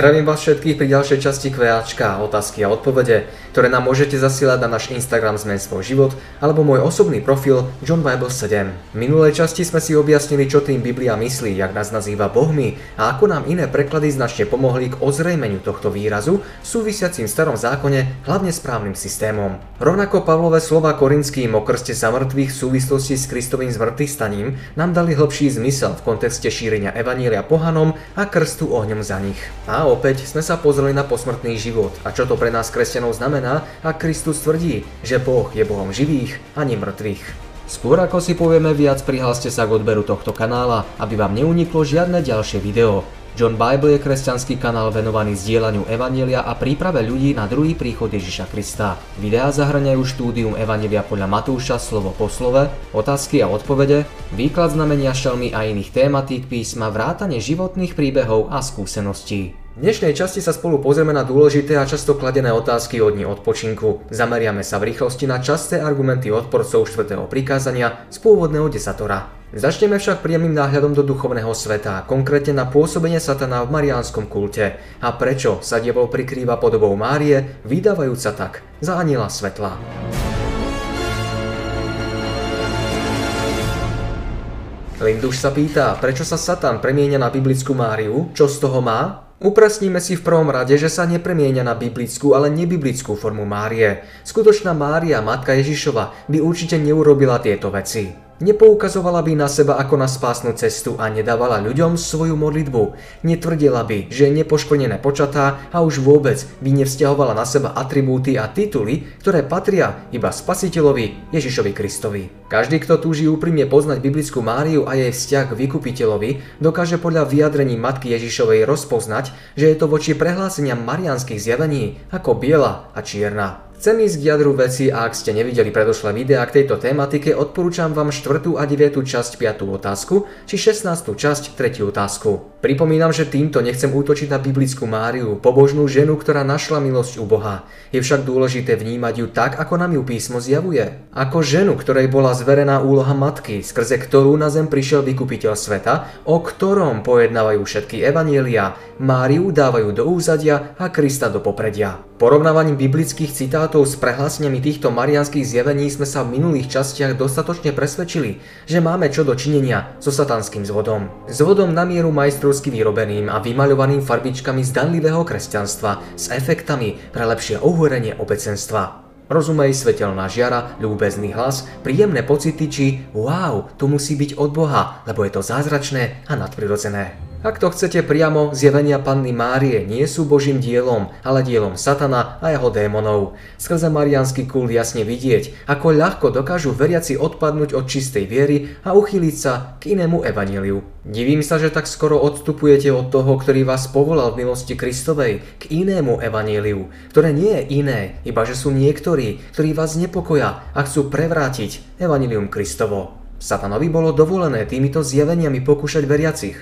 Zdravím vás všetkých pri ďalšej časti QAčka, otázky a odpovede, ktoré nám môžete zasielať na náš Instagram Zmen svoj život alebo môj osobný profil John Bible 7. V minulej časti sme si objasnili, čo tým Biblia myslí, jak nás nazýva bohmi a ako nám iné preklady značne pomohli k ozrejmeniu tohto výrazu súvisiacím v starom zákone hlavne správnym systémom. Rovnako Pavlové slova korinským o krste sa mŕtvych v súvislosti s Kristovým zmrtvých staním nám dali hlbší zmysel v kontexte šírenia evanília pohanom a krstu ohňom za nich. A opäť sme sa pozreli na posmrtný život a čo to pre nás kresťanov znamená, ak Kristus tvrdí, že Boh je Bohom živých a mŕtvych. Skôr ako si povieme viac, prihláste sa k odberu tohto kanála, aby vám neuniklo žiadne ďalšie video. John Bible je kresťanský kanál venovaný zdieľaniu Evanielia a príprave ľudí na druhý príchod Ježiša Krista. Videá zahrňajú štúdium Evanielia podľa Matúša slovo po slove, otázky a odpovede, výklad znamenia šelmy a iných tématík písma, vrátane životných príbehov a skúseností. Dnešnej časti sa spolu pozrieme na dôležité a často kladené otázky od dní odpočinku. Zameriame sa v rýchlosti na časté argumenty odporcov 4. prikázania z pôvodného desatora. Začneme však priamým náhľadom do duchovného sveta, konkrétne na pôsobenie satana v mariánskom kulte a prečo sa dievol prikrýva podobou Márie, vydávajúca tak za aniela svetla. Linduš sa pýta, prečo sa Satan premienia na biblickú Máriu, čo z toho má? Upresníme si v prvom rade, že sa nepremienia na biblickú, ale nebiblickú formu Márie. Skutočná Mária, matka Ježišova, by určite neurobila tieto veci. Nepoukazovala by na seba ako na spásnu cestu a nedávala ľuďom svoju modlitbu. Netvrdila by, že je nepoškvrnené počatá a už vôbec by nevzťahovala na seba atribúty a tituly, ktoré patria iba spasiteľovi Ježišovi Kristovi. Každý, kto túži úprimne poznať biblickú Máriu a jej vzťah k vykupiteľovi, dokáže podľa vyjadrení matky Ježišovej rozpoznať, že je to voči prehláseniam marianských zjavení ako biela a čierna. Chcem ísť k jadru veci a ak ste nevideli predošlé videá k tejto tematike, odporúčam vám 4. a 9. časť 5. otázku, či 16. časť 3. otázku. Pripomínam, že týmto nechcem útočiť na biblickú Máriu, pobožnú ženu, ktorá našla milosť u Boha. Je však dôležité vnímať ju tak, ako nám ju písmo zjavuje. Ako ženu, ktorej bola zverená úloha matky, skrze ktorú na zem prišiel vykupiteľ sveta, o ktorom pojednávajú všetky evanielia, Máriu dávajú do úzadia a Krista do popredia. Porovnávaním biblických citátov s prehláseniami týchto marianských zjavení sme sa v minulých častiach dostatočne presvedčili, že máme čo do činenia so satanským zvodom. Zvodom na mieru majstrovsky vyrobeným a vymaľovaným farbičkami zdanlivého kresťanstva s efektami pre lepšie ohorenie obecenstva. Rozumej, svetelná žiara, ľúbezný hlas, príjemné pocity či wow, to musí byť od Boha, lebo je to zázračné a nadprirodzené. Ak to chcete priamo, zjavenia Panny Márie nie sú Božím dielom, ale dielom Satana a jeho démonov. Skrze marianský kult jasne vidieť, ako ľahko dokážu veriaci odpadnúť od čistej viery a uchýliť sa k inému evaníliu. Divím sa, že tak skoro odstupujete od toho, ktorý vás povolal v milosti Kristovej, k inému evaníliu, ktoré nie je iné, iba že sú niektorí, ktorí vás nepokoja a chcú prevrátiť evanílium Kristovo. Satanovi bolo dovolené týmito zjaveniami pokúšať veriacich.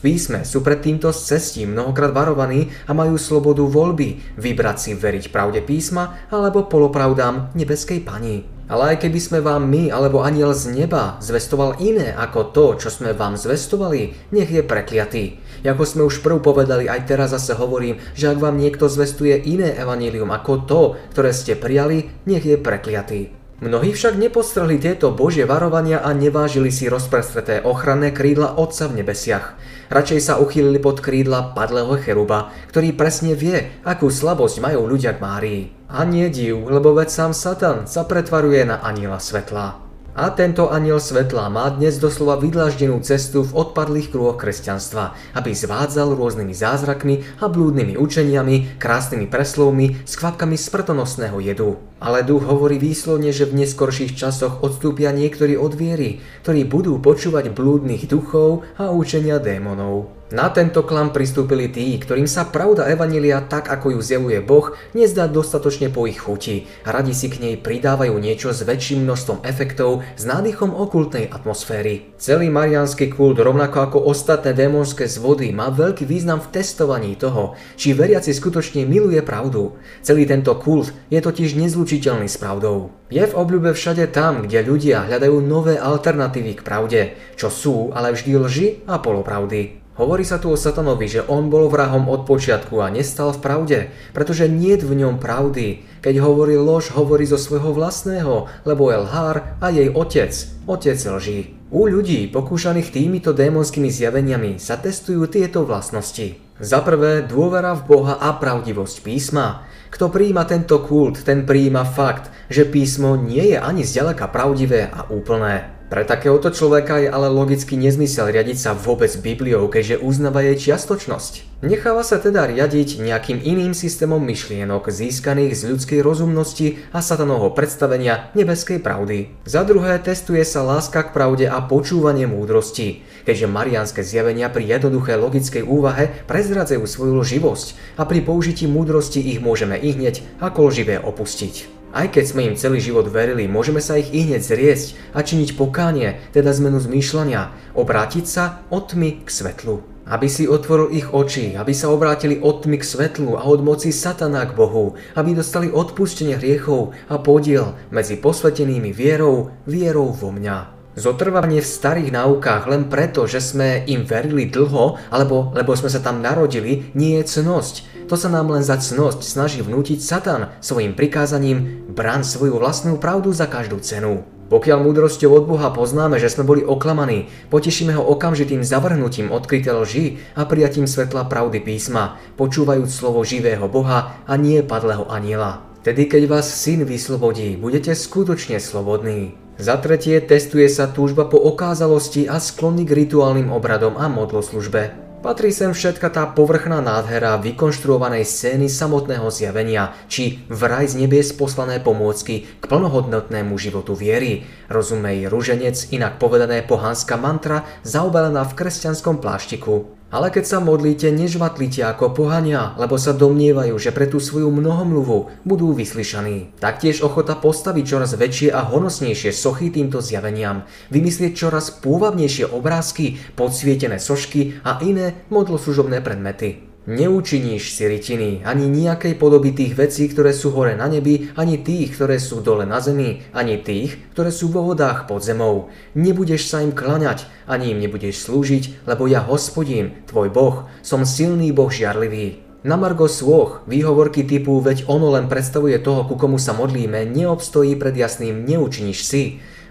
Písme sú pred týmto cestí mnohokrát varovaní a majú slobodu voľby vybrať si veriť pravde písma alebo polopravdám nebeskej pani. Ale aj keby sme vám my alebo aniel z neba zvestoval iné ako to, čo sme vám zvestovali, nech je prekliatý. Ako sme už prv povedali, aj teraz zase hovorím, že ak vám niekto zvestuje iné evanílium ako to, ktoré ste prijali, nech je prekliatý. Mnohí však nepostrhli tieto božie varovania a nevážili si rozprestreté ochranné krídla Otca v nebesiach. Radšej sa uchýlili pod krídla padlého cheruba, ktorý presne vie, akú slabosť majú ľudia k Márii. A nie div, lebo veď sám Satan sa pretvaruje na aniela svetla. A tento aniel svetla má dnes doslova vydlaždenú cestu v odpadlých krúhoch kresťanstva, aby zvádzal rôznymi zázrakmi a blúdnymi učeniami, krásnymi preslovmi s kvapkami smrtonosného jedu. Ale duch hovorí výslovne, že v neskorších časoch odstúpia niektorí od viery, ktorí budú počúvať blúdnych duchov a učenia démonov. Na tento klam pristúpili tí, ktorým sa pravda Evanília tak, ako ju zjavuje Boh, nezdá dostatočne po ich chuti radi si k nej pridávajú niečo s väčším množstvom efektov s nádychom okultnej atmosféry. Celý marianský kult, rovnako ako ostatné démonské zvody, má veľký význam v testovaní toho, či veriaci skutočne miluje pravdu. Celý tento kult je totiž nezlučiteľný s pravdou. Je v obľúbe všade tam, kde ľudia hľadajú nové alternatívy k pravde, čo sú ale vždy lži a polopravdy. Hovorí sa tu o satanovi, že on bol vrahom od počiatku a nestal v pravde, pretože nie v ňom pravdy. Keď hovorí lož, hovorí zo svojho vlastného, lebo je lhár a jej otec, otec lží. U ľudí pokúšaných týmito démonskými zjaveniami sa testujú tieto vlastnosti. Za prvé, dôvera v Boha a pravdivosť písma. Kto prijíma tento kult, ten prijíma fakt, že písmo nie je ani zďaleka pravdivé a úplné. Pre takéhoto človeka je ale logicky nezmysel riadiť sa vôbec Bibliou, keďže uznáva jej čiastočnosť. Necháva sa teda riadiť nejakým iným systémom myšlienok získaných z ľudskej rozumnosti a satanovho predstavenia nebeskej pravdy. Za druhé testuje sa láska k pravde a počúvanie múdrosti, keďže marianské zjavenia pri jednoduchej logickej úvahe prezradzajú svoju živosť a pri použití múdrosti ich môžeme i hneď ako živé opustiť. Aj keď sme im celý život verili, môžeme sa ich i hneď zriesť a činiť pokánie, teda zmenu zmýšľania, obrátiť sa od tmy k svetlu. Aby si otvoril ich oči, aby sa obrátili od tmy k svetlu a od moci satana k Bohu, aby dostali odpustenie hriechov a podiel medzi posvetenými vierou, vierou vo mňa. Zotrvanie v starých náukách len preto, že sme im verili dlho, alebo lebo sme sa tam narodili, nie je cnosť. To sa nám len za cnosť snaží vnútiť Satan svojim prikázaním brán svoju vlastnú pravdu za každú cenu. Pokiaľ múdrosťou od Boha poznáme, že sme boli oklamaní, potešíme ho okamžitým zavrhnutím odkryté lži a prijatím svetla pravdy písma, počúvajúc slovo živého Boha a nie padlého aniela. Tedy keď vás syn vyslobodí, budete skutočne slobodní. Za tretie testuje sa túžba po okázalosti a sklony k rituálnym obradom a modloslužbe. Patrí sem všetka tá povrchná nádhera vykonštruovanej scény samotného zjavenia, či vraj z nebies poslané pomôcky k plnohodnotnému životu viery. Rozumej ruženec, inak povedané pohanská mantra, zaobalená v kresťanskom pláštiku. Ale keď sa modlíte, nežvatlíte ako pohania, lebo sa domnievajú, že pre tú svoju mnohomluvu budú vyslyšaní. Taktiež ochota postaviť čoraz väčšie a honosnejšie sochy týmto zjaveniam, vymyslieť čoraz pôvabnejšie obrázky, podsvietené sošky a iné modloslužobné predmety. Neučiníš si rytiny, ani nejakej podoby tých vecí, ktoré sú hore na nebi, ani tých, ktoré sú dole na zemi, ani tých, ktoré sú vo vodách pod zemou. Nebudeš sa im klaňať, ani im nebudeš slúžiť, lebo ja hospodín, tvoj boh, som silný boh žiarlivý. Na Margo Svoch výhovorky typu veď ono len predstavuje toho, ku komu sa modlíme, neobstojí pred jasným neučiníš si.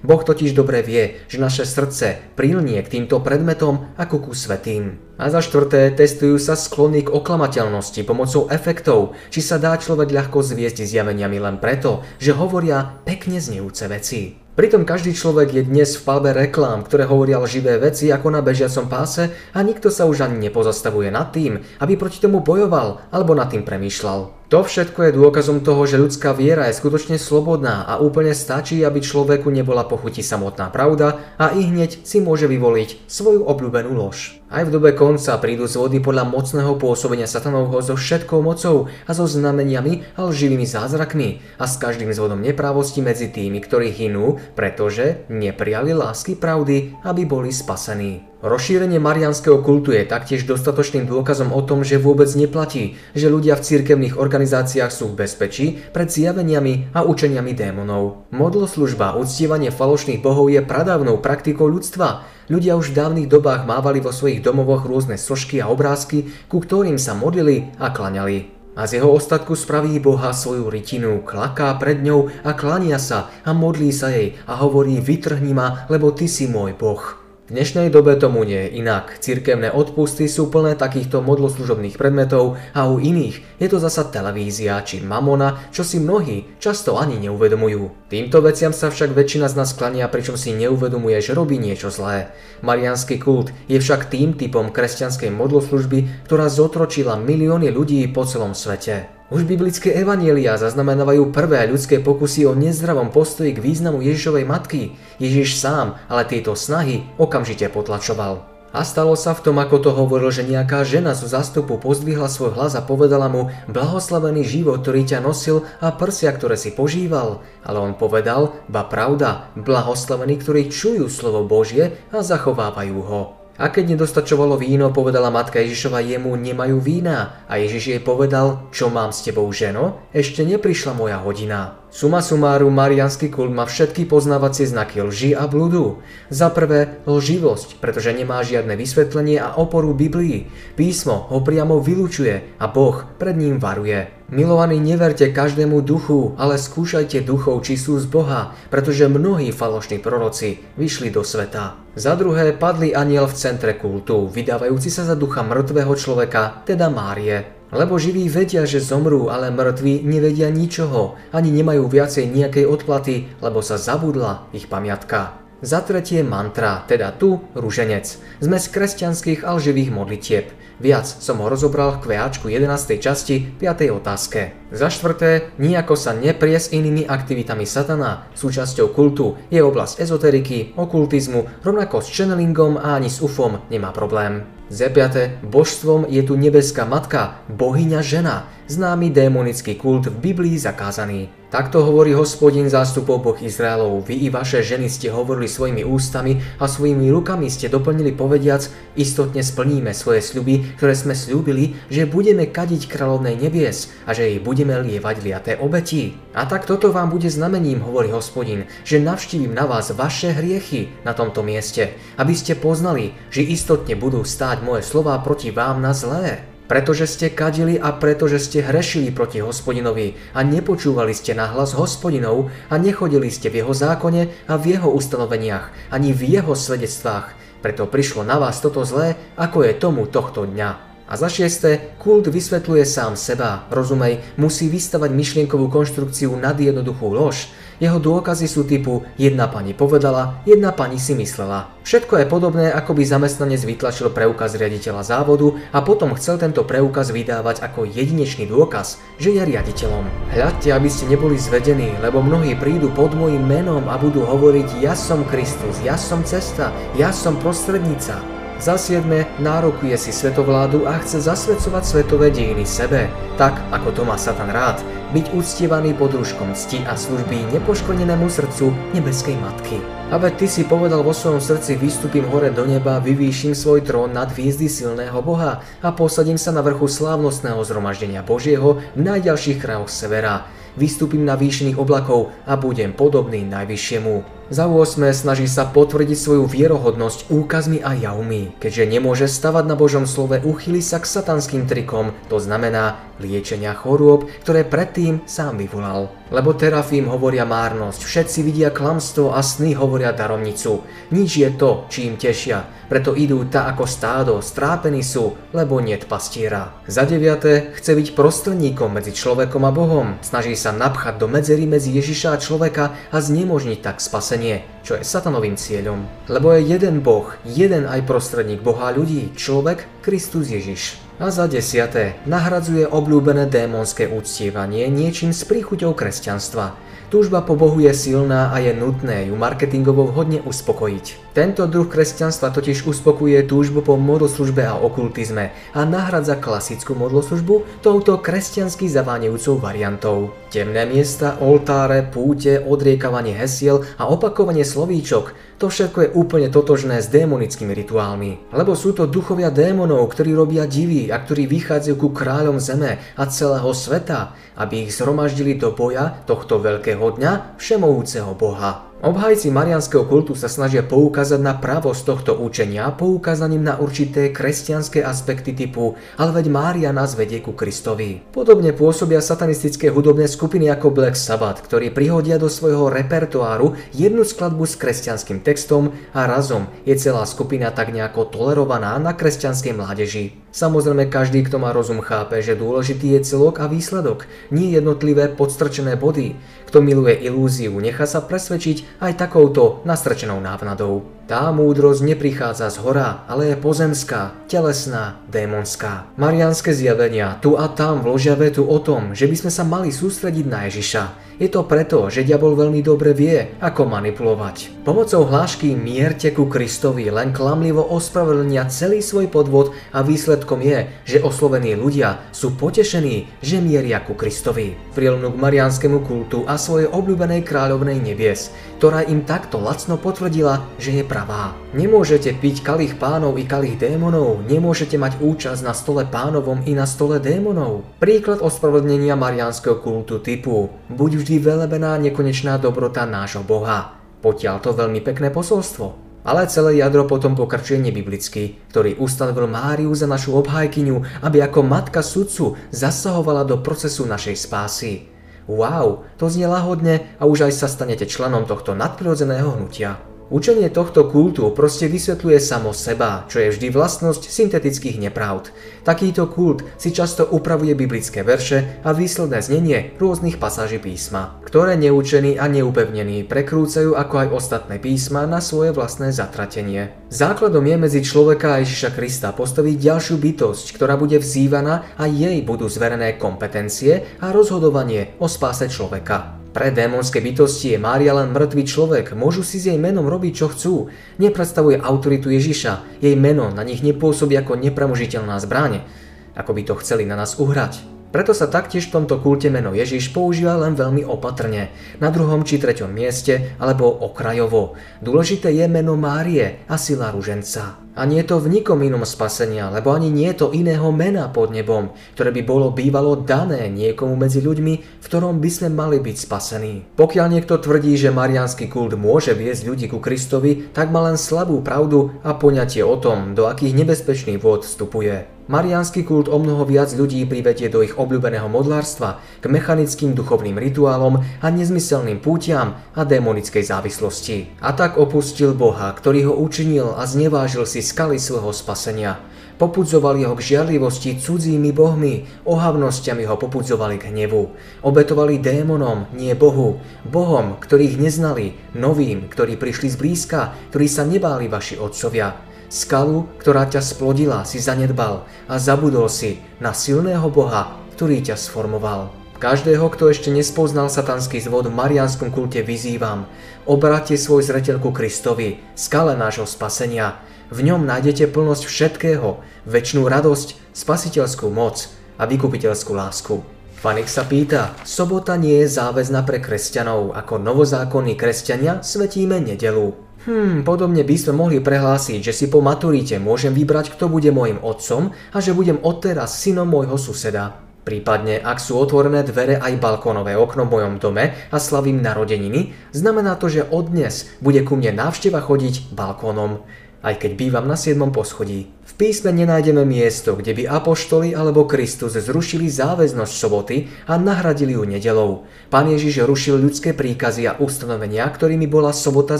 Boh totiž dobre vie, že naše srdce prilnie k týmto predmetom ako ku svetým. A za štvrté, testujú sa sklony k oklamateľnosti pomocou efektov, či sa dá človek ľahko zviesť zjaveniami len preto, že hovoria pekne znejúce veci. Pritom každý človek je dnes v palbe reklám, ktoré hovoria živé veci ako na bežiacom páse a nikto sa už ani nepozastavuje nad tým, aby proti tomu bojoval alebo nad tým premýšľal. To všetko je dôkazom toho, že ľudská viera je skutočne slobodná a úplne stačí, aby človeku nebola pochutí samotná pravda a i hneď si môže vyvoliť svoju obľúbenú lož. Aj v dobe konca prídu z vody podľa mocného pôsobenia satanovho so všetkou mocou a so znameniami a lživými zázrakmi a s každým zvodom neprávosti medzi tými, ktorí hynú, pretože neprijali lásky pravdy, aby boli spasení. Rozšírenie marianského kultu je taktiež dostatočným dôkazom o tom, že vôbec neplatí, že ľudia v cirkevných organizáciách sú v bezpečí pred zjaveniami a učeniami démonov. Modloslužba, uctievanie falošných bohov je pradávnou praktikou ľudstva. Ľudia už v dávnych dobách mávali vo svojich domovoch rôzne sošky a obrázky, ku ktorým sa modlili a klaňali. A z jeho ostatku spraví Boha svoju rytinu, klaká pred ňou a klania sa a modlí sa jej a hovorí vytrhni ma, lebo ty si môj Boh. V dnešnej dobe tomu nie je inak. Cirkevné odpusty sú plné takýchto modloslužobných predmetov a u iných je to zasa televízia či mamona, čo si mnohí často ani neuvedomujú. Týmto veciam sa však väčšina z nás klania, pričom si neuvedomuje, že robí niečo zlé. Marianský kult je však tým typom kresťanskej modloslužby, ktorá zotročila milióny ľudí po celom svete. Už biblické evanielia zaznamenávajú prvé ľudské pokusy o nezdravom postoji k významu Ježišovej matky. Ježiš sám ale tieto snahy okamžite potlačoval. A stalo sa v tom, ako to hovoril, že nejaká žena zo zastupu pozdvihla svoj hlas a povedala mu blahoslavený život, ktorý ťa nosil a prsia, ktoré si požíval. Ale on povedal, ba pravda, blahoslavení, ktorí čujú slovo Božie a zachovávajú ho. A keď nedostačovalo víno, povedala matka Ježišova jemu, nemajú vína. A Ježiš jej povedal, čo mám s tebou ženo? Ešte neprišla moja hodina. Suma sumáru, marianský kult má všetky poznávacie znaky lži a blúdu. Za prvé, lživosť, pretože nemá žiadne vysvetlenie a oporu Biblii. Písmo ho priamo vylúčuje a Boh pred ním varuje. Milovaní, neverte každému duchu, ale skúšajte duchov, či sú z Boha, pretože mnohí falošní proroci vyšli do sveta. Za druhé, padli aniel v centre kultu, vydávajúci sa za ducha mŕtvého človeka, teda Márie. Lebo živí vedia, že zomrú, ale mŕtvi nevedia ničoho, ani nemajú viacej nejakej odplaty, lebo sa zabudla ich pamiatka. Za tretie mantra, teda tu ruženec. Sme z kresťanských alživých modlitieb. Viac som ho rozobral v kveáčku 11. časti 5. otázke. Za štvrté, nijako sa neprie s inými aktivitami satana. Súčasťou kultu je oblasť ezoteriky, okultizmu, rovnako s channelingom a ani s UFOM nemá problém. Za piaté, božstvom je tu nebeská matka, bohyňa žena, známy démonický kult v Biblii zakázaný. Takto hovorí hospodin zástupov Boh Izraelov. Vy i vaše ženy ste hovorili svojimi ústami a svojimi rukami ste doplnili povediac, istotne splníme svoje sľuby, ktoré sme slúbili, že budeme kadiť kráľovnej nebies a že jej budeme lievať liaté obeti. A tak toto vám bude znamením, hovorí hospodin, že navštívim na vás vaše hriechy na tomto mieste, aby ste poznali, že istotne budú stáť moje slová proti vám na zlé pretože ste kadili a pretože ste hrešili proti hospodinovi a nepočúvali ste na hlas hospodinov a nechodili ste v jeho zákone a v jeho ustanoveniach, ani v jeho svedectvách. Preto prišlo na vás toto zlé, ako je tomu tohto dňa. A za šiesté, kult vysvetľuje sám seba, rozumej, musí vystavať myšlienkovú konštrukciu nad jednoduchú lož. Jeho dôkazy sú typu jedna pani povedala, jedna pani si myslela. Všetko je podobné, ako by zamestnanec vytlačil preukaz riaditeľa závodu a potom chcel tento preukaz vydávať ako jedinečný dôkaz, že je riaditeľom. Hľadte, aby ste neboli zvedení, lebo mnohí prídu pod môjim menom a budú hovoriť ja som Kristus, ja som cesta, ja som prostrednica. Za siedme, nárokuje si svetovládu a chce zasvedcovať svetové dejiny sebe, tak ako to má Satan rád, byť uctievaný pod rúškom cti a služby nepoškodenému srdcu nebeskej matky. A veď ty si povedal vo svojom srdci, vystúpim hore do neba, vyvýšim svoj trón nad hviezdy silného Boha a posadím sa na vrchu slávnostného zhromaždenia Božieho v najďalších krajoch severa vystúpim na výšných oblakov a budem podobný najvyššiemu. Za 8. snaží sa potvrdiť svoju vierohodnosť úkazmi a javmi. Keďže nemôže stavať na Božom slove, uchyli sa k satanským trikom, to znamená liečenia chorôb, ktoré predtým sám vyvolal. Lebo terafím hovoria márnosť, všetci vidia klamstvo a sny hovoria daromnicu. Nič je to, čím tešia, preto idú ta ako stádo, strápení sú, lebo niet pastiera. Za deviate, chce byť prostredníkom medzi človekom a Bohom, snaží sa napchať do medzery medzi Ježiša a človeka a znemožniť tak spasenie, čo je satanovým cieľom. Lebo je jeden Boh, jeden aj prostredník Boha ľudí, človek Kristus Ježiš. A za desiate, nahradzuje obľúbené démonské úctievanie niečím s príchuťou kresťanstva. Túžba po Bohu je silná a je nutné ju marketingovo vhodne uspokojiť. Tento druh kresťanstva totiž uspokuje túžbu po modloslužbe a okultizme a nahradza klasickú modloslužbu touto kresťansky zaváňajúcou variantou. Temné miesta, oltáre, púte, odriekavanie hesiel a opakovanie slovíčok to všetko je úplne totožné s démonickými rituálmi. Lebo sú to duchovia démonov, ktorí robia divy a ktorí vychádzajú ku kráľom zeme a celého sveta, aby ich zhromaždili do boja tohto veľkého dňa všemohúceho Boha. Obhajci marianského kultu sa snažia poukázať na pravosť tohto učenia poukázaním na určité kresťanské aspekty typu ale veď Mária nás vedie ku Kristovi. Podobne pôsobia satanistické hudobné skupiny ako Black Sabbath, ktorí prihodia do svojho repertoáru jednu skladbu s kresťanským textom a razom je celá skupina tak nejako tolerovaná na kresťanskej mládeži. Samozrejme každý, kto má rozum, chápe, že dôležitý je celok a výsledok, nie jednotlivé podstrčené body. Kto miluje ilúziu, nechá sa presvedčiť aj takouto nastrčenou návnadou. Tá múdrosť neprichádza z hora, ale je pozemská, telesná, démonská. Marianské zjavenia tu a tam vložia vetu o tom, že by sme sa mali sústrediť na Ježiša, je to preto, že diabol veľmi dobre vie, ako manipulovať. Pomocou hlášky mierte ku Kristovi len klamlivo ospravedlnia celý svoj podvod a výsledkom je, že oslovení ľudia sú potešení, že mieria ku Kristovi. Prilnú k marianskému kultu a svojej obľúbenej kráľovnej nebies, ktorá im takto lacno potvrdila, že je pravá. Nemôžete piť kalich pánov i kalich démonov, nemôžete mať účasť na stole pánovom i na stole démonov. Príklad ospravedlnenia mariánskeho kultu typu Buď vždy velebená nekonečná dobrota nášho Boha. Potiaľ to veľmi pekné posolstvo. Ale celé jadro potom pokračuje nebiblicky, ktorý ustanovil Máriu za našu obhajkyňu, aby ako matka sudcu zasahovala do procesu našej spásy. Wow, to znie lahodne a už aj sa stanete členom tohto nadprirodzeného hnutia. Učenie tohto kultu proste vysvetľuje samo seba, čo je vždy vlastnosť syntetických nepravd. Takýto kult si často upravuje biblické verše a výsledné znenie rôznych pasáží písma, ktoré neučení a neupevnení prekrúcajú ako aj ostatné písma na svoje vlastné zatratenie. Základom je medzi človeka a Ježiša Krista postaviť ďalšiu bytosť, ktorá bude vzývaná a jej budú zverené kompetencie a rozhodovanie o spáse človeka. Pre démonské bytosti je Mária len mŕtvý človek, môžu si s jej menom robiť čo chcú. Nepredstavuje autoritu Ježiša, jej meno na nich nepôsobí ako nepramožiteľná zbráň, ako by to chceli na nás uhrať. Preto sa taktiež v tomto kulte meno Ježiš používa len veľmi opatrne, na druhom či treťom mieste alebo okrajovo. Dôležité je meno Márie a sila ruženca. A nie je to v nikom inom spasenia, lebo ani nie je to iného mena pod nebom, ktoré by bolo bývalo dané niekomu medzi ľuďmi, v ktorom by sme mali byť spasení. Pokiaľ niekto tvrdí, že mariánsky kult môže viesť ľudí ku Kristovi, tak má len slabú pravdu a poňatie o tom, do akých nebezpečných vôd vstupuje. Mariánsky kult o mnoho viac ľudí privedie do ich obľúbeného modlárstva, k mechanickým duchovným rituálom a nezmyselným pútiam a démonickej závislosti. A tak opustil Boha, ktorý ho učinil a znevážil si skaly svojho spasenia. Popudzovali ho k žiarlivosti cudzími bohmi, ohavnosťami ho popudzovali k hnevu. Obetovali démonom, nie Bohu, Bohom, ktorých neznali, novým, ktorí prišli zblízka, ktorí sa nebáli vaši otcovia. Skalu, ktorá ťa splodila, si zanedbal a zabudol si na silného Boha, ktorý ťa sformoval. Každého, kto ešte nespoznal satanský zvod v marianskom kulte vyzývam, obráte svoj zreteľ ku Kristovi, skale nášho spasenia. V ňom nájdete plnosť všetkého, väčšnú radosť, spasiteľskú moc a vykupiteľskú lásku. Fanik sa pýta, sobota nie je záväzna pre kresťanov, ako novozákonní kresťania svetíme nedelu. Hmm, podobne by sme mohli prehlásiť, že si po maturite môžem vybrať, kto bude môjim otcom a že budem odteraz synom môjho suseda. Prípadne, ak sú otvorené dvere aj balkónové okno v mojom dome a slavím narodeniny, znamená to, že od dnes bude ku mne návšteva chodiť balkónom aj keď bývam na 7. poschodí. V písme nenájdeme miesto, kde by apoštoli alebo Kristus zrušili záväznosť soboty a nahradili ju nedelou. Pán Ježiš rušil ľudské príkazy a ustanovenia, ktorými bola sobota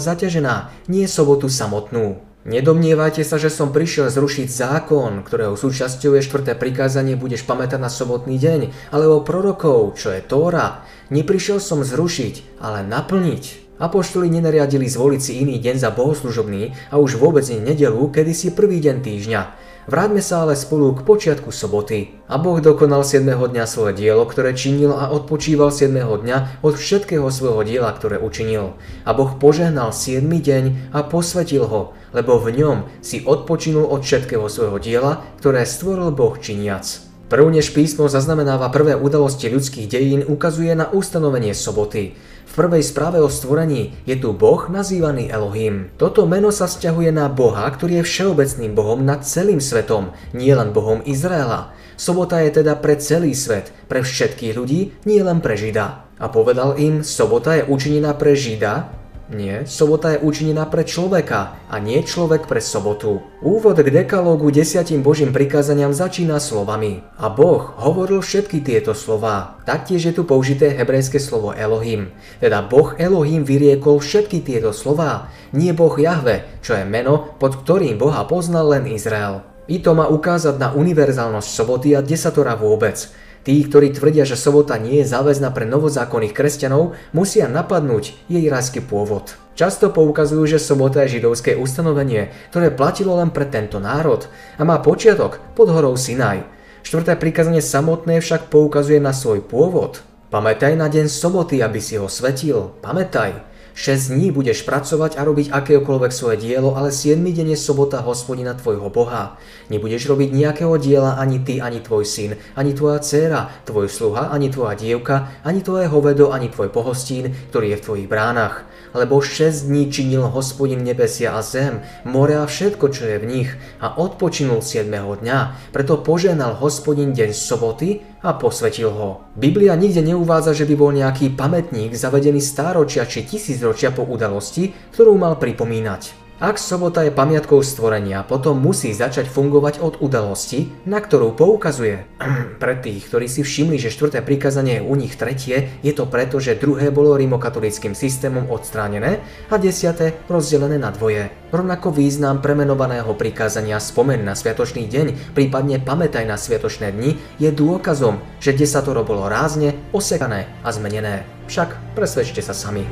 zaťažená, nie sobotu samotnú. Nedomnievajte sa, že som prišiel zrušiť zákon, ktorého súčasťou je štvrté prikázanie budeš pamätať na sobotný deň, alebo prorokov, čo je Tóra. Neprišiel som zrušiť, ale naplniť. Apoštoli nenariadili zvoliť si iný deň za bohoslužobný a už vôbec nie nedelu, kedy si prvý deň týždňa. Vráťme sa ale spolu k počiatku soboty. A Boh dokonal 7. dňa svoje dielo, ktoré činil a odpočíval 7. dňa od všetkého svojho diela, ktoré učinil. A Boh požehnal 7. deň a posvetil ho, lebo v ňom si odpočinul od všetkého svojho diela, ktoré stvoril Boh činiac. Prv než písmo zaznamenáva prvé udalosti ľudských dejín, ukazuje na ustanovenie soboty. V prvej správe o stvorení je tu Boh nazývaný Elohim. Toto meno sa vzťahuje na Boha, ktorý je všeobecným Bohom nad celým svetom, nielen Bohom Izraela. Sobota je teda pre celý svet, pre všetkých ľudí, nie len pre Žida. A povedal im, sobota je učinená pre Žida, nie, sobota je učinená pre človeka a nie človek pre sobotu. Úvod k dekalógu desiatim božím prikázaniam začína slovami. A Boh hovoril všetky tieto slová. Taktiež je tu použité hebrejské slovo Elohim. Teda Boh Elohim vyriekol všetky tieto slová. Nie Boh Jahve, čo je meno, pod ktorým Boha poznal len Izrael. I to má ukázať na univerzálnosť soboty a desatora vôbec. Tí, ktorí tvrdia, že sobota nie je záväzná pre novozákonných kresťanov, musia napadnúť jej rajský pôvod. Často poukazujú, že sobota je židovské ustanovenie, ktoré platilo len pre tento národ a má počiatok pod horou Sinaj. Štvrté prikazanie samotné však poukazuje na svoj pôvod. Pamätaj na deň soboty, aby si ho svetil. Pamätaj. 6 dní budeš pracovať a robiť akéhokoľvek svoje dielo, ale 7 deň je sobota hospodina tvojho Boha. Nebudeš robiť nejakého diela ani ty, ani tvoj syn, ani tvoja dcéra, tvoj sluha, ani tvoja dievka, ani tvoje hovedo, ani tvoj pohostín, ktorý je v tvojich bránach. Lebo 6 dní činil hospodin nebesia a zem, more a všetko, čo je v nich, a odpočinul 7. dňa. Preto poženal hospodin deň soboty a posvetil ho. Biblia nikde neuvádza, že by bol nejaký pamätník zavedený stáročia či tisícročia po udalosti, ktorú mal pripomínať. Ak sobota je pamiatkou stvorenia, potom musí začať fungovať od udalosti, na ktorú poukazuje. Pre tých, ktorí si všimli, že štvrté prikázanie je u nich tretie, je to preto, že druhé bolo rimokatolickým systémom odstránené a desiate rozdelené na dvoje. Rovnako význam premenovaného prikázania spomen na sviatočný deň, prípadne pamätaj na sviatočné dni, je dôkazom, že desatoro bolo rázne, osekané a zmenené. Však presvedčte sa sami.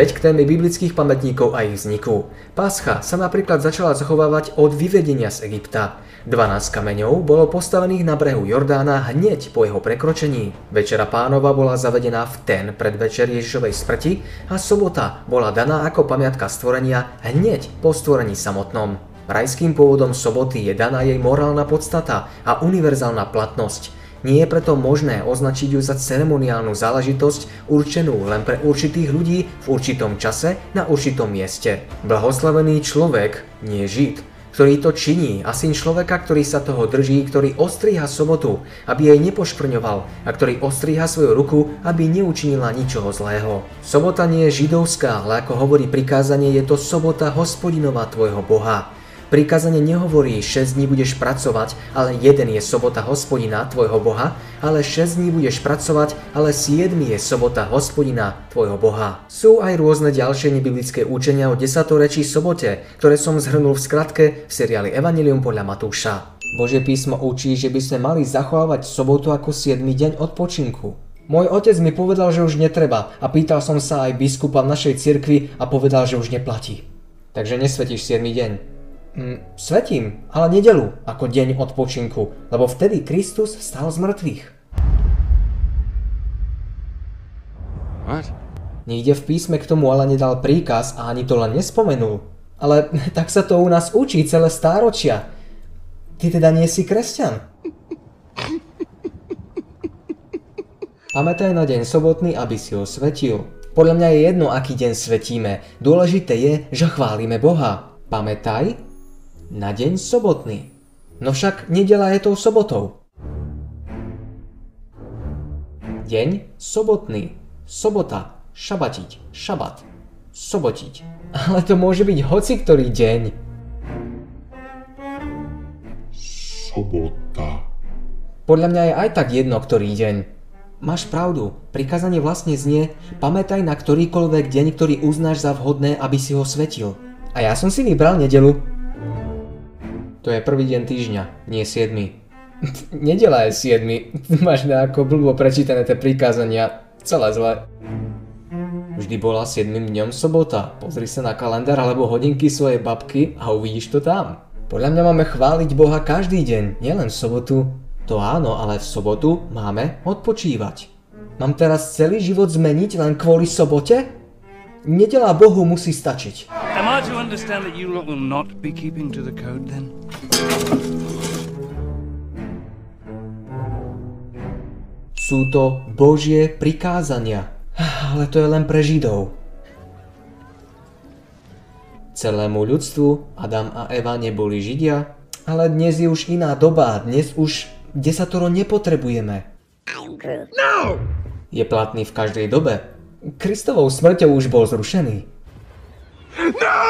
Späť k téme biblických pamätníkov a ich vzniku. Pascha sa napríklad začala zachovávať od vyvedenia z Egypta. 12 kameňov bolo postavených na brehu Jordána hneď po jeho prekročení. Večera pánova bola zavedená v ten predvečer Ježišovej smrti a sobota bola daná ako pamiatka stvorenia hneď po stvorení samotnom. Rajským pôvodom soboty je daná jej morálna podstata a univerzálna platnosť – nie je preto možné označiť ju za ceremoniálnu záležitosť určenú len pre určitých ľudí v určitom čase na určitom mieste. Blahoslavený človek, nie žid, ktorý to činí a syn človeka, ktorý sa toho drží, ktorý ostriha sobotu, aby jej nepoškvrňoval a ktorý ostriha svoju ruku, aby neučinila ničoho zlého. Sobota nie je židovská, ale ako hovorí prikázanie, je to sobota hospodinova tvojho Boha. Prikázanie nehovorí 6 dní budeš pracovať, ale jeden je sobota hospodina, tvojho Boha, ale 6 dní budeš pracovať, ale 7 je sobota hospodina, tvojho Boha. Sú aj rôzne ďalšie nebiblické učenia o desatorečí sobote, ktoré som zhrnul v skratke v seriáli Evangelium podľa Matúša. Božie písmo učí, že by sme mali zachovávať sobotu ako 7 deň odpočinku. Môj otec mi povedal, že už netreba a pýtal som sa aj biskupa v našej cirkvi a povedal, že už neplatí. Takže nesvetíš 7 deň. Mm, svetím, ale nedelu ako deň odpočinku, lebo vtedy Kristus vstal z mŕtvych. What? Nikde v písme k tomu ale nedal príkaz a ani to len nespomenul. Ale tak sa to u nás učí celé stáročia. Ty teda nie si kresťan. Pamätaj na deň sobotný, aby si ho svetil. Podľa mňa je jedno, aký deň svetíme. Dôležité je, že chválime Boha. Pamätaj, na deň sobotný. No však nedela je tou sobotou. Deň sobotný. Sobota. Šabatiť. Šabat. Sobotiť. Ale to môže byť hoci ktorý deň. Sobota. Podľa mňa je aj tak jedno, ktorý deň. Máš pravdu, prikázanie vlastne znie, pamätaj na ktorýkoľvek deň, ktorý uznáš za vhodné, aby si ho svetil. A ja som si vybral nedelu. To je prvý deň týždňa, nie 7. Nedela je 7. Máš nejako blbo prečítané tie prikázania. Celé zle. Vždy bola 7. dňom sobota. Pozri sa na kalendár alebo hodinky svojej babky a uvidíš to tam. Podľa mňa máme chváliť Boha každý deň, nielen v sobotu. To áno, ale v sobotu máme odpočívať. Mám teraz celý život zmeniť len kvôli sobote? Nedela Bohu musí stačiť. Am I to understand that you will not be keeping to the code then? Sú to Božie prikázania. Ale to je len pre Židov. Celému ľudstvu Adam a Eva neboli Židia, ale dnes je už iná doba, dnes už desatoro nepotrebujeme. No! Je platný v každej dobe, Kristovou smrťou už bol zrušený. No!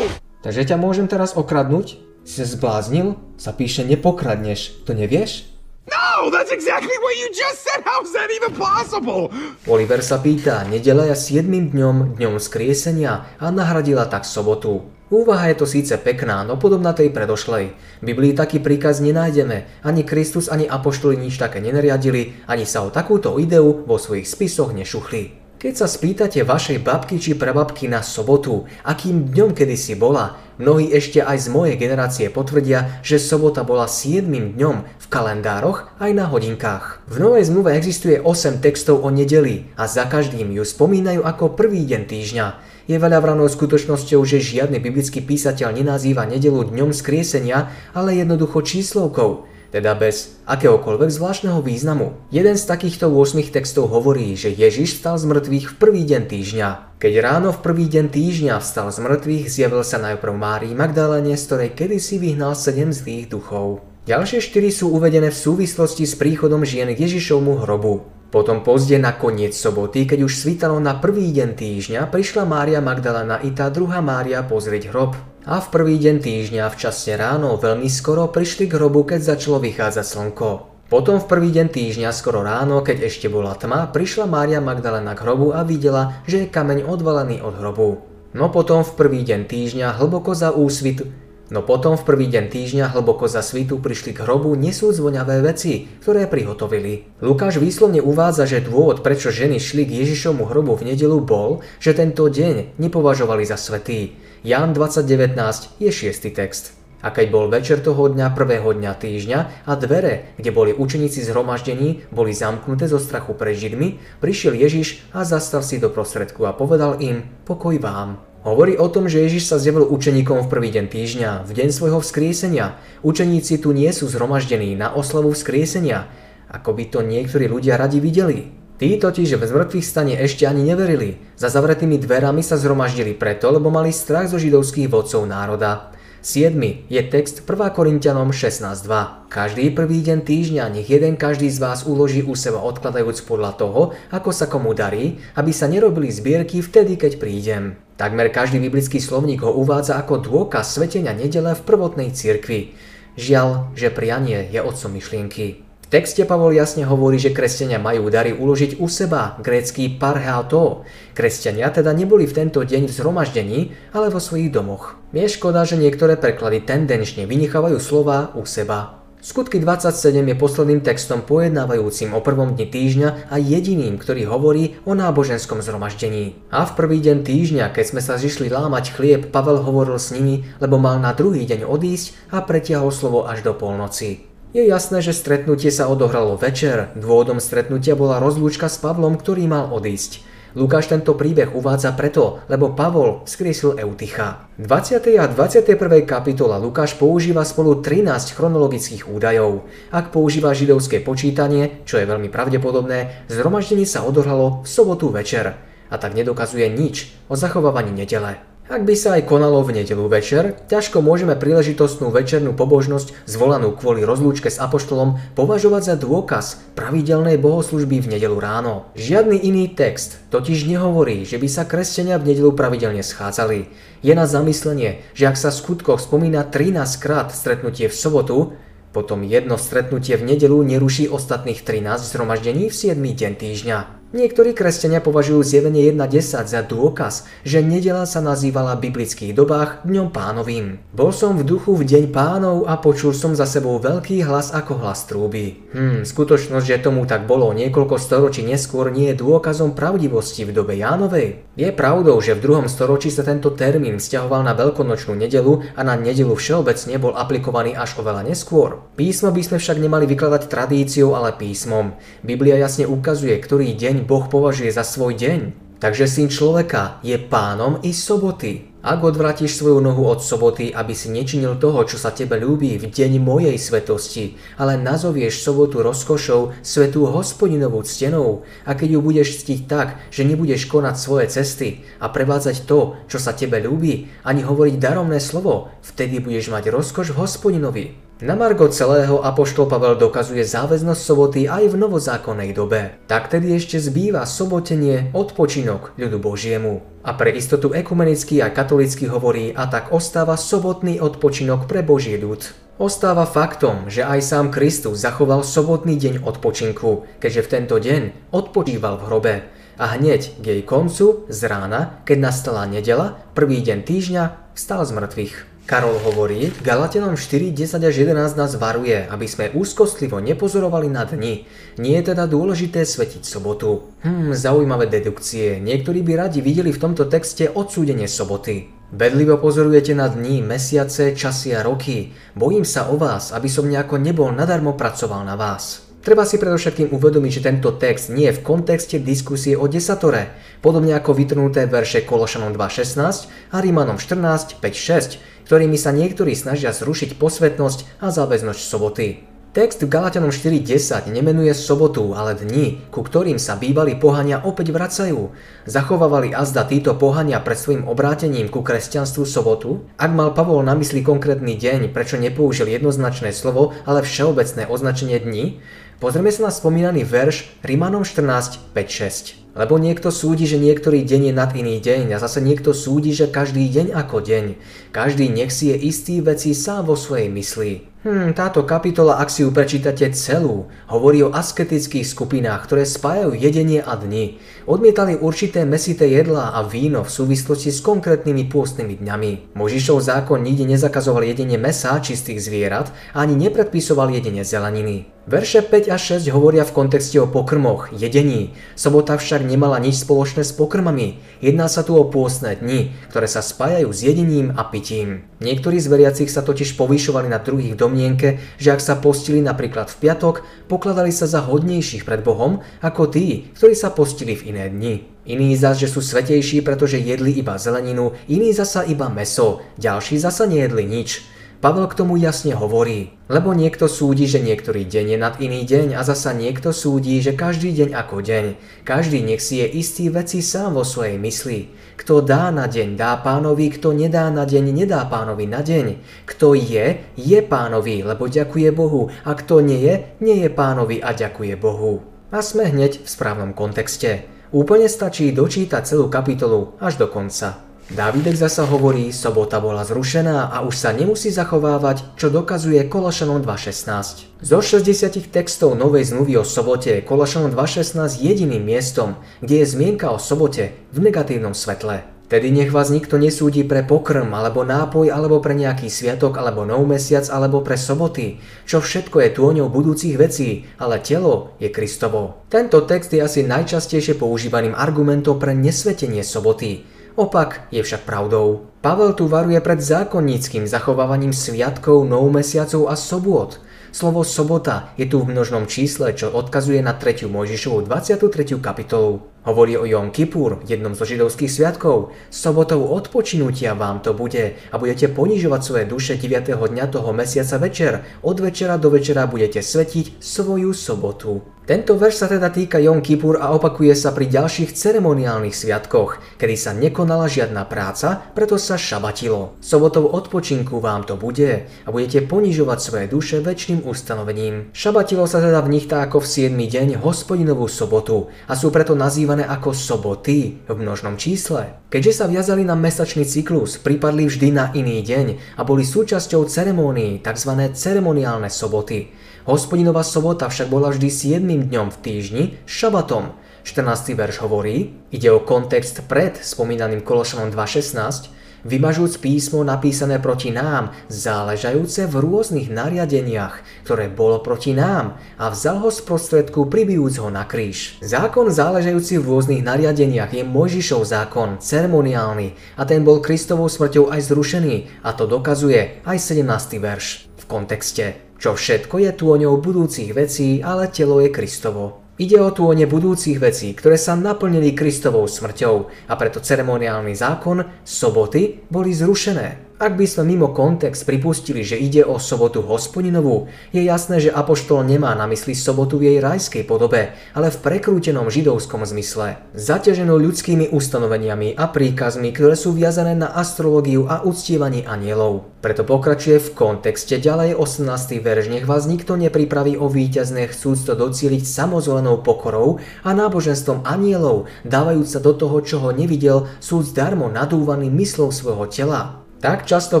Takže ťa môžem teraz okradnúť? Si sa zbláznil? Sa píše nepokradneš, to nevieš? No, that's exactly what you just said. How's that even possible? Oliver sa pýta, nedela je 7 dňom, dňom skriesenia a nahradila tak sobotu. Úvaha je to síce pekná, no podobná tej predošlej. V Biblii taký príkaz nenájdeme, ani Kristus, ani Apoštoli nič také nenariadili, ani sa o takúto ideu vo svojich spisoch nešuchli. Keď sa spýtate vašej babky či prababky na sobotu, akým dňom kedysi bola, mnohí ešte aj z mojej generácie potvrdia, že sobota bola 7. dňom v kalendároch aj na hodinkách. V Novej zmluve existuje 8 textov o nedeli a za každým ju spomínajú ako prvý deň týždňa. Je veľa vranou skutočnosťou, že žiadny biblický písateľ nenazýva nedelu dňom skriesenia, ale jednoducho číslovkou, teda bez akéhokoľvek zvláštneho významu. Jeden z takýchto 8 textov hovorí, že Ježiš vstal z mŕtvych v prvý deň týždňa. Keď ráno v prvý deň týždňa vstal z mŕtvych, zjavil sa najprv Márii Magdalene, z ktorej kedysi vyhnal sedem zlých duchov. Ďalšie štyri sú uvedené v súvislosti s príchodom žien k Ježišovmu hrobu. Potom pozde na koniec soboty, keď už svítalo na prvý deň týždňa, prišla Mária Magdalena i tá druhá Mária pozrieť hrob. A v prvý deň týždňa včasne ráno veľmi skoro prišli k hrobu, keď začalo vychádzať slnko. Potom v prvý deň týždňa skoro ráno, keď ešte bola tma, prišla Mária Magdalena k hrobu a videla, že je kameň odvalený od hrobu. No potom v prvý deň týždňa hlboko za úsvit No potom v prvý deň týždňa hlboko za svitu prišli k hrobu nesú zvoňavé veci, ktoré prihotovili. Lukáš výslovne uvádza, že dôvod, prečo ženy šli k Ježišovmu hrobu v nedelu bol, že tento deň nepovažovali za svetý. Ján 20.19 je šiestý text. A keď bol večer toho dňa prvého dňa týždňa a dvere, kde boli učeníci zhromaždení, boli zamknuté zo strachu pre Židmi, prišiel Ježiš a zastal si do prostredku a povedal im, pokoj vám. Hovorí o tom, že Ježiš sa zjavil učeníkom v prvý deň týždňa, v deň svojho vzkriesenia. Učeníci tu nie sú zhromaždení na oslavu vzkriesenia, ako by to niektorí ľudia radi videli. Tí totiž v zmrtvých stane ešte ani neverili. Za zavretými dverami sa zhromaždili preto, lebo mali strach zo židovských vodcov národa. 7. je text 1. Korintianom 16.2. Každý prvý deň týždňa nech jeden každý z vás uloží u seba odkladajúc podľa toho, ako sa komu darí, aby sa nerobili zbierky vtedy, keď prídem. Takmer každý biblický slovník ho uvádza ako dôkaz svetenia nedele v prvotnej cirkvi. Žiaľ, že prianie je otcom myšlienky. V texte Pavol jasne hovorí, že kresťania majú dary uložiť u seba, grécky parheato. Kresťania teda neboli v tento deň v zhromaždení, ale vo svojich domoch. Je škoda, že niektoré preklady tendenčne vynechávajú slova u seba. Skutky 27 je posledným textom pojednávajúcim o prvom dni týždňa a jediným, ktorý hovorí o náboženskom zhromaždení. A v prvý deň týždňa, keď sme sa zišli lámať chlieb, Pavel hovoril s nimi, lebo mal na druhý deň odísť a pretiahol slovo až do polnoci. Je jasné, že stretnutie sa odohralo večer, dôvodom stretnutia bola rozlúčka s Pavlom, ktorý mal odísť. Lukáš tento príbeh uvádza preto, lebo Pavol skriesil Euticha. 20. a 21. kapitola Lukáš používa spolu 13 chronologických údajov. Ak používa židovské počítanie, čo je veľmi pravdepodobné, zhromaždenie sa odohralo v sobotu večer a tak nedokazuje nič o zachovávaní nedele. Ak by sa aj konalo v nedelu večer, ťažko môžeme príležitostnú večernú pobožnosť zvolanú kvôli rozlúčke s apoštolom považovať za dôkaz pravidelnej bohoslužby v nedelu ráno. Žiadny iný text totiž nehovorí, že by sa kresťania v nedelu pravidelne schádzali. Je na zamyslenie, že ak sa v skutkoch spomína 13 krát stretnutie v sobotu, potom jedno stretnutie v nedelu neruší ostatných 13 zhromaždení v 7. deň týždňa. Niektorí kresťania považujú zjevenie 1.10 za dôkaz, že nedela sa nazývala v biblických dobách dňom pánovým. Bol som v duchu v deň pánov a počul som za sebou veľký hlas ako hlas trúby. Hm, skutočnosť, že tomu tak bolo niekoľko storočí neskôr nie je dôkazom pravdivosti v dobe Jánovej. Je pravdou, že v druhom storočí sa tento termín vzťahoval na veľkonočnú nedelu a na nedelu všeobecne bol aplikovaný až oveľa neskôr. Písmo by sme však nemali vykladať tradíciou, ale písmom. Biblia jasne ukazuje, ktorý deň Boh považuje za svoj deň. Takže syn človeka je pánom i soboty. Ak odvrátiš svoju nohu od soboty, aby si nečinil toho, čo sa tebe ľúbi v deň mojej svetosti, ale nazovieš sobotu rozkošou, svetú hospodinovú ctenou, a keď ju budeš ctiť tak, že nebudeš konať svoje cesty a prevádzať to, čo sa tebe ľúbi, ani hovoriť daromné slovo, vtedy budeš mať rozkoš v hospodinovi. Na margo celého Apoštol Pavel dokazuje záväznosť soboty aj v novozákonnej dobe. Tak tedy ešte zbýva sobotenie, odpočinok ľudu Božiemu. A pre istotu ekumenický a katolický hovorí a tak ostáva sobotný odpočinok pre Boží ľud. Ostáva faktom, že aj sám Kristus zachoval sobotný deň odpočinku, keďže v tento deň odpočíval v hrobe. a hneď k jej koncu z rána, keď nastala nedela, prvý deň týždňa, vstal z mŕtvych. Karol hovorí, Galatenom 4, 10 až 11 nás varuje, aby sme úzkostlivo nepozorovali na dni. Nie je teda dôležité svetiť sobotu. Hm, zaujímavé dedukcie. Niektorí by radi videli v tomto texte odsúdenie soboty. Bedlivo pozorujete na dni, mesiace, časy a roky. Bojím sa o vás, aby som nejako nebol nadarmo pracoval na vás. Treba si predovšetkým uvedomiť, že tento text nie je v kontexte diskusie o desatore, podobne ako vytrhnuté verše Kološanom 2.16 a Rímanom 14.5.6, ktorými sa niektorí snažia zrušiť posvetnosť a záväznosť soboty. Text v Galatianom 4.10 nemenuje sobotu, ale dni, ku ktorým sa bývalí pohania opäť vracajú. Zachovávali azda títo pohania pred svojim obrátením ku kresťanstvu sobotu? Ak mal Pavol na mysli konkrétny deň, prečo nepoužil jednoznačné slovo, ale všeobecné označenie dní? Pozrieme sa na spomínaný verš Rimanom 14, 5, 6. Lebo niekto súdi, že niektorý deň je nad iný deň a zase niekto súdi, že každý deň ako deň. Každý nech si je istý veci sám vo svojej mysli. Hmm, táto kapitola, ak si ju prečítate celú, hovorí o asketických skupinách, ktoré spájajú jedenie a dni. Odmietali určité mesité jedlá a víno v súvislosti s konkrétnymi pôstnymi dňami. Možišov zákon nikdy nezakazoval jedenie mesa čistých zvierat ani nepredpisoval jedenie zeleniny. Verše 5 a 6 hovoria v kontexte o pokrmoch, jedení. Sobota však nemala nič spoločné s pokrmami. Jedná sa tu o pôstne dni, ktoré sa spájajú s jedením a pitím. Niektorí z veriacich sa totiž povýšovali na druhých domnienke, že ak sa postili napríklad v piatok, pokladali sa za hodnejších pred Bohom ako tí, ktorí sa postili v iné dni. Iní zas, že sú svetejší, pretože jedli iba zeleninu, iní zasa iba meso, ďalší zasa nejedli nič. Pavel k tomu jasne hovorí, lebo niekto súdi, že niektorý deň je nad iný deň a zasa niekto súdi, že každý deň ako deň. Každý nech si je istý veci sám vo svojej mysli. Kto dá na deň, dá pánovi, kto nedá na deň, nedá pánovi na deň. Kto je, je pánovi, lebo ďakuje Bohu, a kto nie je, nie je pánovi a ďakuje Bohu. A sme hneď v správnom kontexte. Úplne stačí dočítať celú kapitolu až do konca. Dávidek zasa hovorí, sobota bola zrušená a už sa nemusí zachovávať, čo dokazuje Kološanom 2.16. Zo 60 textov Novej zmluvy o sobote je Kološanom 2.16 jediným miestom, kde je zmienka o sobote v negatívnom svetle. Tedy nech vás nikto nesúdi pre pokrm, alebo nápoj, alebo pre nejaký sviatok, alebo nov mesiac, alebo pre soboty, čo všetko je tôňou budúcich vecí, ale telo je Kristovo. Tento text je asi najčastejšie používaným argumentom pre nesvetenie soboty. Opak je však pravdou. Pavel tu varuje pred zákonníckým zachovávaním sviatkov, nov mesiacov a sobot. Slovo sobota je tu v množnom čísle, čo odkazuje na 3. Mojžišovu 23. kapitolu. Hovorí o Jom Kippur, jednom zo židovských sviatkov. Sobotou odpočinutia vám to bude a budete ponižovať svoje duše 9. dňa toho mesiaca večer. Od večera do večera budete svetiť svoju sobotu. Tento verš sa teda týka Jom Kippur a opakuje sa pri ďalších ceremoniálnych sviatkoch, kedy sa nekonala žiadna práca, preto sa šabatilo. Sobotou odpočinku vám to bude a budete ponižovať svoje duše väčšným ustanovením. Šabatilo sa teda v nich tak ako v 7. deň hospodinovú sobotu a sú preto nazývané ako soboty v množnom čísle. Keďže sa viazali na mesačný cyklus, pripadli vždy na iný deň a boli súčasťou ceremónií, tzv. ceremoniálne soboty. Hospodinová sobota však bola vždy 7. dňom v týždni, šabatom. 14. verš hovorí, ide o kontext pred spomínaným Kološanom 2.16, vymažúc písmo napísané proti nám, záležajúce v rôznych nariadeniach, ktoré bolo proti nám a vzal ho z prostredku pribijúc ho na kríž. Zákon záležajúci v rôznych nariadeniach je Mojžišov zákon, ceremoniálny a ten bol Kristovou smrťou aj zrušený a to dokazuje aj 17. verš v kontexte čo všetko je tôňou budúcich vecí, ale telo je Kristovo. Ide o tône budúcich vecí, ktoré sa naplnili Kristovou smrťou a preto ceremoniálny zákon, soboty, boli zrušené. Ak by sme mimo kontext pripustili, že ide o sobotu hospodinovú, je jasné, že Apoštol nemá na mysli sobotu v jej rajskej podobe, ale v prekrútenom židovskom zmysle. Zaťaženú ľudskými ustanoveniami a príkazmi, ktoré sú viazané na astrológiu a uctievaní anielov. Preto pokračuje v kontexte ďalej 18. verš, nech vás nikto nepripraví o víťazné chcúc to docieliť samozvolenou pokorou a náboženstvom anielov, dávajúc sa do toho, čo ho nevidel, súd darmo nadúvaný myslou svojho tela. Tak často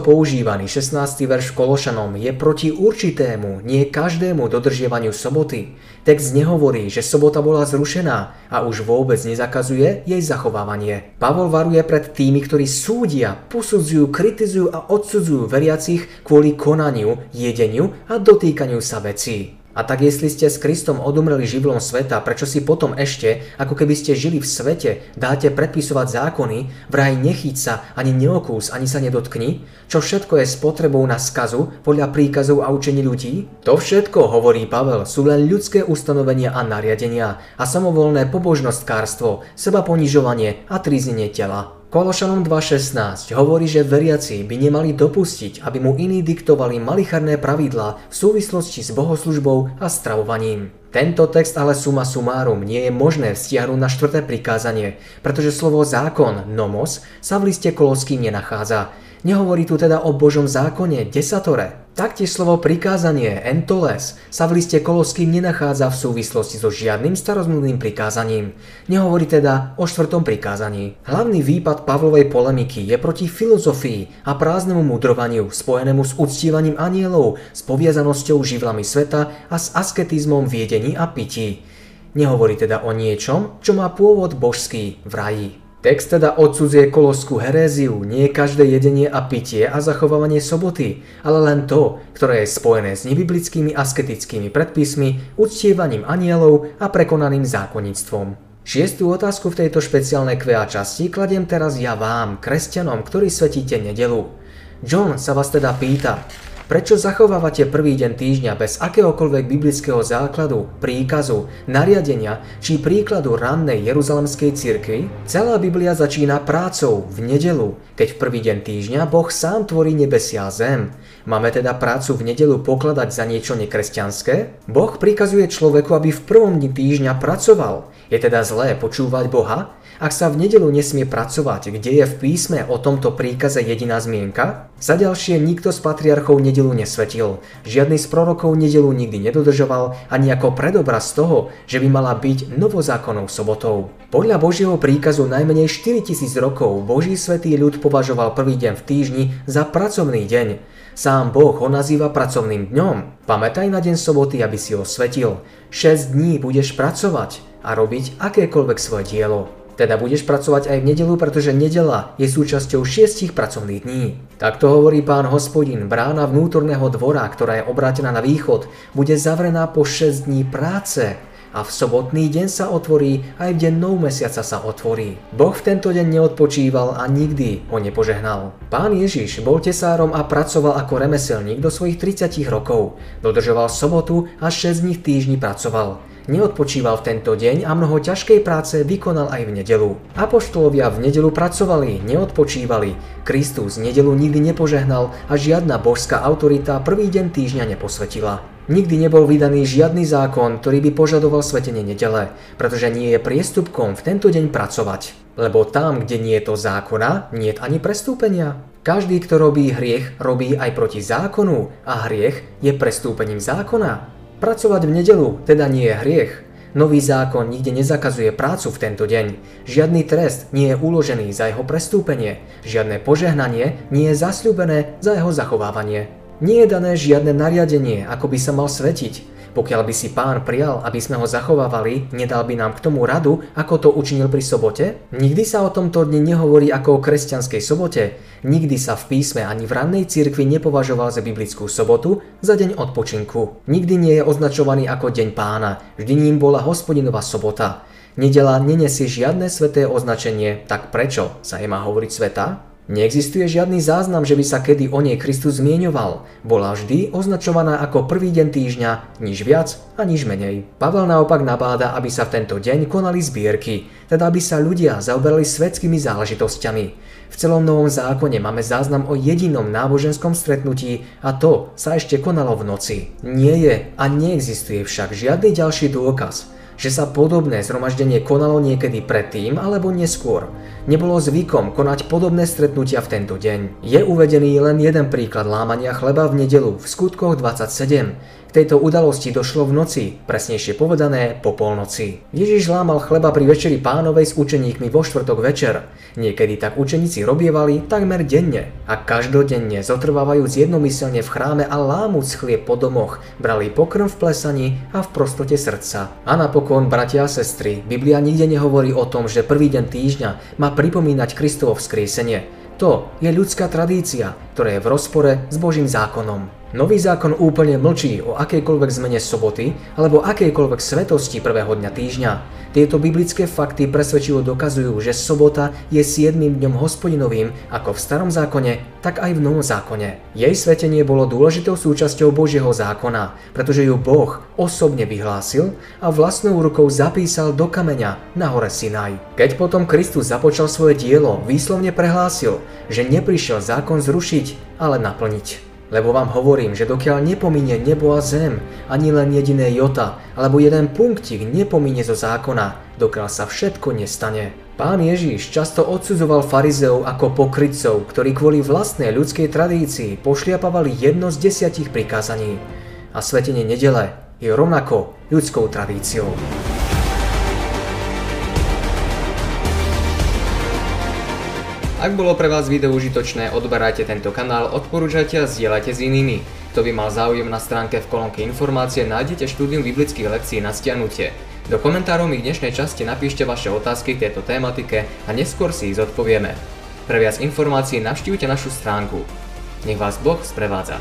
používaný 16. verš Kološanom je proti určitému, nie každému dodržiavaniu soboty. Text nehovorí, že sobota bola zrušená a už vôbec nezakazuje jej zachovávanie. Pavol varuje pred tými, ktorí súdia, posudzujú, kritizujú a odsudzujú veriacich kvôli konaniu, jedeniu a dotýkaniu sa vecí. A tak jestli ste s Kristom odumreli živlom sveta, prečo si potom ešte, ako keby ste žili v svete, dáte predpisovať zákony, vraj nechyť sa, ani neokús, ani sa nedotkni, čo všetko je s potrebou na skazu podľa príkazov a učení ľudí? To všetko, hovorí Pavel, sú len ľudské ustanovenia a nariadenia a samovolné pobožnostkárstvo, seba ponižovanie a tríznenie tela. Kološanom 2.16 hovorí, že veriaci by nemali dopustiť, aby mu iní diktovali malicharné pravidlá v súvislosti s bohoslužbou a stravovaním. Tento text ale suma sumárum nie je možné vztiahnuť na štvrté prikázanie, pretože slovo zákon, nomos, sa v liste koloským nenachádza. Nehovorí tu teda o Božom zákone, desatore, Taktiež slovo prikázanie, entoles, sa v liste Koloským nenachádza v súvislosti so žiadnym starozmluvným prikázaním. Nehovorí teda o štvrtom prikázaní. Hlavný výpad Pavlovej polemiky je proti filozofii a prázdnemu mudrovaniu, spojenému s uctívaním anielov, s poviazanosťou živlami sveta a s asketizmom v a pití. Nehovorí teda o niečom, čo má pôvod božský v raji. Text teda odsudzuje koloskú heréziu, nie každé jedenie a pitie a zachovávanie soboty, ale len to, ktoré je spojené s nebiblickými asketickými predpismi, uctievaním anielov a prekonaným zákonníctvom. Šiestú otázku v tejto špeciálnej QA časti kladiem teraz ja vám, kresťanom, ktorí svetíte nedelu. John sa vás teda pýta, Prečo zachovávate prvý deň týždňa bez akéhokoľvek biblického základu, príkazu, nariadenia či príkladu rannej jeruzalemskej cirkvi? Celá Biblia začína prácou v nedelu, keď v prvý deň týždňa Boh sám tvorí nebesia a zem. Máme teda prácu v nedelu pokladať za niečo nekresťanské? Boh prikazuje človeku, aby v prvom dni týždňa pracoval. Je teda zlé počúvať Boha? Ak sa v nedelu nesmie pracovať, kde je v písme o tomto príkaze jediná zmienka? Za ďalšie nikto z patriarchov nedelu nesvetil. Žiadny z prorokov nedelu nikdy nedodržoval ani ako predobraz toho, že by mala byť novozákonnou sobotou. Podľa Božieho príkazu najmenej 4000 rokov Boží svetý ľud považoval prvý deň v týždni za pracovný deň. Sám Boh ho nazýva pracovným dňom. Pamätaj na deň soboty, aby si ho svetil. 6 dní budeš pracovať a robiť akékoľvek svoje dielo. Teda budeš pracovať aj v nedelu, pretože nedela je súčasťou šiestich pracovných dní. Takto hovorí pán hospodin, brána vnútorného dvora, ktorá je obrátená na východ, bude zavrená po 6 dní práce a v sobotný deň sa otvorí, aj v deň nov mesiaca sa otvorí. Boh v tento deň neodpočíval a nikdy ho nepožehnal. Pán Ježiš bol tesárom a pracoval ako remeselník do svojich 30 rokov. Dodržoval sobotu a 6 dní v týždni pracoval. Neodpočíval v tento deň a mnoho ťažkej práce vykonal aj v nedelu. Apoštolovia v nedelu pracovali, neodpočívali. Kristus nedelu nikdy nepožehnal a žiadna božská autorita prvý deň týždňa neposvetila. Nikdy nebol vydaný žiadny zákon, ktorý by požadoval svetenie nedele, pretože nie je priestupkom v tento deň pracovať. Lebo tam, kde nie je to zákona, nie je ani prestúpenia. Každý, kto robí hriech, robí aj proti zákonu a hriech je prestúpením zákona. Pracovať v nedelu teda nie je hriech. Nový zákon nikde nezakazuje prácu v tento deň. Žiadny trest nie je uložený za jeho prestúpenie. Žiadne požehnanie nie je zasľúbené za jeho zachovávanie. Nie je dané žiadne nariadenie, ako by sa mal svetiť. Pokiaľ by si pán prijal, aby sme ho zachovávali, nedal by nám k tomu radu, ako to učinil pri sobote? Nikdy sa o tomto dni nehovorí ako o kresťanskej sobote. Nikdy sa v písme ani v rannej cirkvi nepovažoval za biblickú sobotu za deň odpočinku. Nikdy nie je označovaný ako deň pána, vždy ním bola hospodinová sobota. Nedela nenesie žiadne sveté označenie, tak prečo sa jej má hovoriť sveta? Neexistuje žiadny záznam, že by sa kedy o nej Kristus zmieňoval. Bola vždy označovaná ako prvý deň týždňa, nič viac a nič menej. Pavel naopak nabáda, aby sa v tento deň konali zbierky, teda aby sa ľudia zaoberali svetskými záležitosťami. V celom Novom zákone máme záznam o jedinom náboženskom stretnutí a to sa ešte konalo v noci. Nie je a neexistuje však žiadny ďalší dôkaz, že sa podobné zhromaždenie konalo niekedy predtým alebo neskôr. Nebolo zvykom konať podobné stretnutia v tento deň. Je uvedený len jeden príklad lámania chleba v nedelu v skutkoch 27. Tejto udalosti došlo v noci, presnejšie povedané po polnoci. Ježiš lámal chleba pri večeri pánovej s učeníkmi vo štvrtok večer. Niekedy tak učeníci robievali takmer denne a každodenne zotrvávajúc jednomyselne v chráme a lámuc chlieb po domoch, brali pokrm v plesaní a v prostote srdca. A napokon, bratia a sestry, Biblia nikde nehovorí o tom, že prvý deň týždňa má pripomínať Kristovo vzkriesenie. To je ľudská tradícia, ktorá je v rozpore s Božím zákonom. Nový zákon úplne mlčí o akejkoľvek zmene soboty alebo akejkoľvek svetosti prvého dňa týždňa. Tieto biblické fakty presvedčivo dokazujú, že sobota je 7. dňom hospodinovým ako v starom zákone, tak aj v novom zákone. Jej svetenie bolo dôležitou súčasťou Božieho zákona, pretože ju Boh osobne vyhlásil a vlastnou rukou zapísal do kameňa na hore Sinaj. Keď potom Kristus započal svoje dielo, výslovne prehlásil, že neprišiel zákon zrušiť, ale naplniť. Lebo vám hovorím, že dokiaľ nepominie nebo a zem, ani len jediné jota, alebo jeden punktík nepominie zo zákona, dokiaľ sa všetko nestane. Pán Ježiš často odsudzoval farizeov ako pokrytcov, ktorí kvôli vlastnej ľudskej tradícii pošliapavali jedno z desiatich prikázaní. A svetenie nedele je rovnako ľudskou tradíciou. Ak bolo pre vás video užitočné, odberajte tento kanál, odporúčajte a zdieľajte s inými. Kto by mal záujem na stránke v kolónke informácie, nájdete štúdium biblických lekcií na stiahnutie. Do komentárov mi v dnešnej časti napíšte vaše otázky k tejto tématike a neskôr si ich zodpovieme. Pre viac informácií navštívte našu stránku. Nech vás Boh sprevádza.